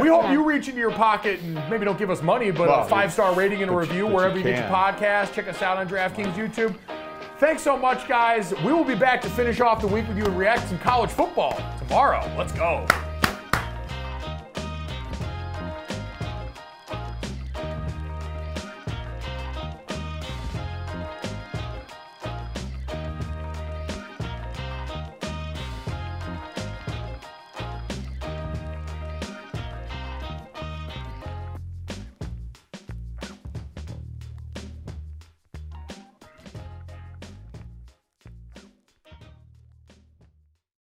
we hope you reach into your pocket and maybe don't give us money, but Well, a five star rating and a review but you wherever you get your podcast. Check us out on DraftKings YouTube. Thanks so much, guys. We will be back to finish off the week with you and react to some college football tomorrow. Let's go.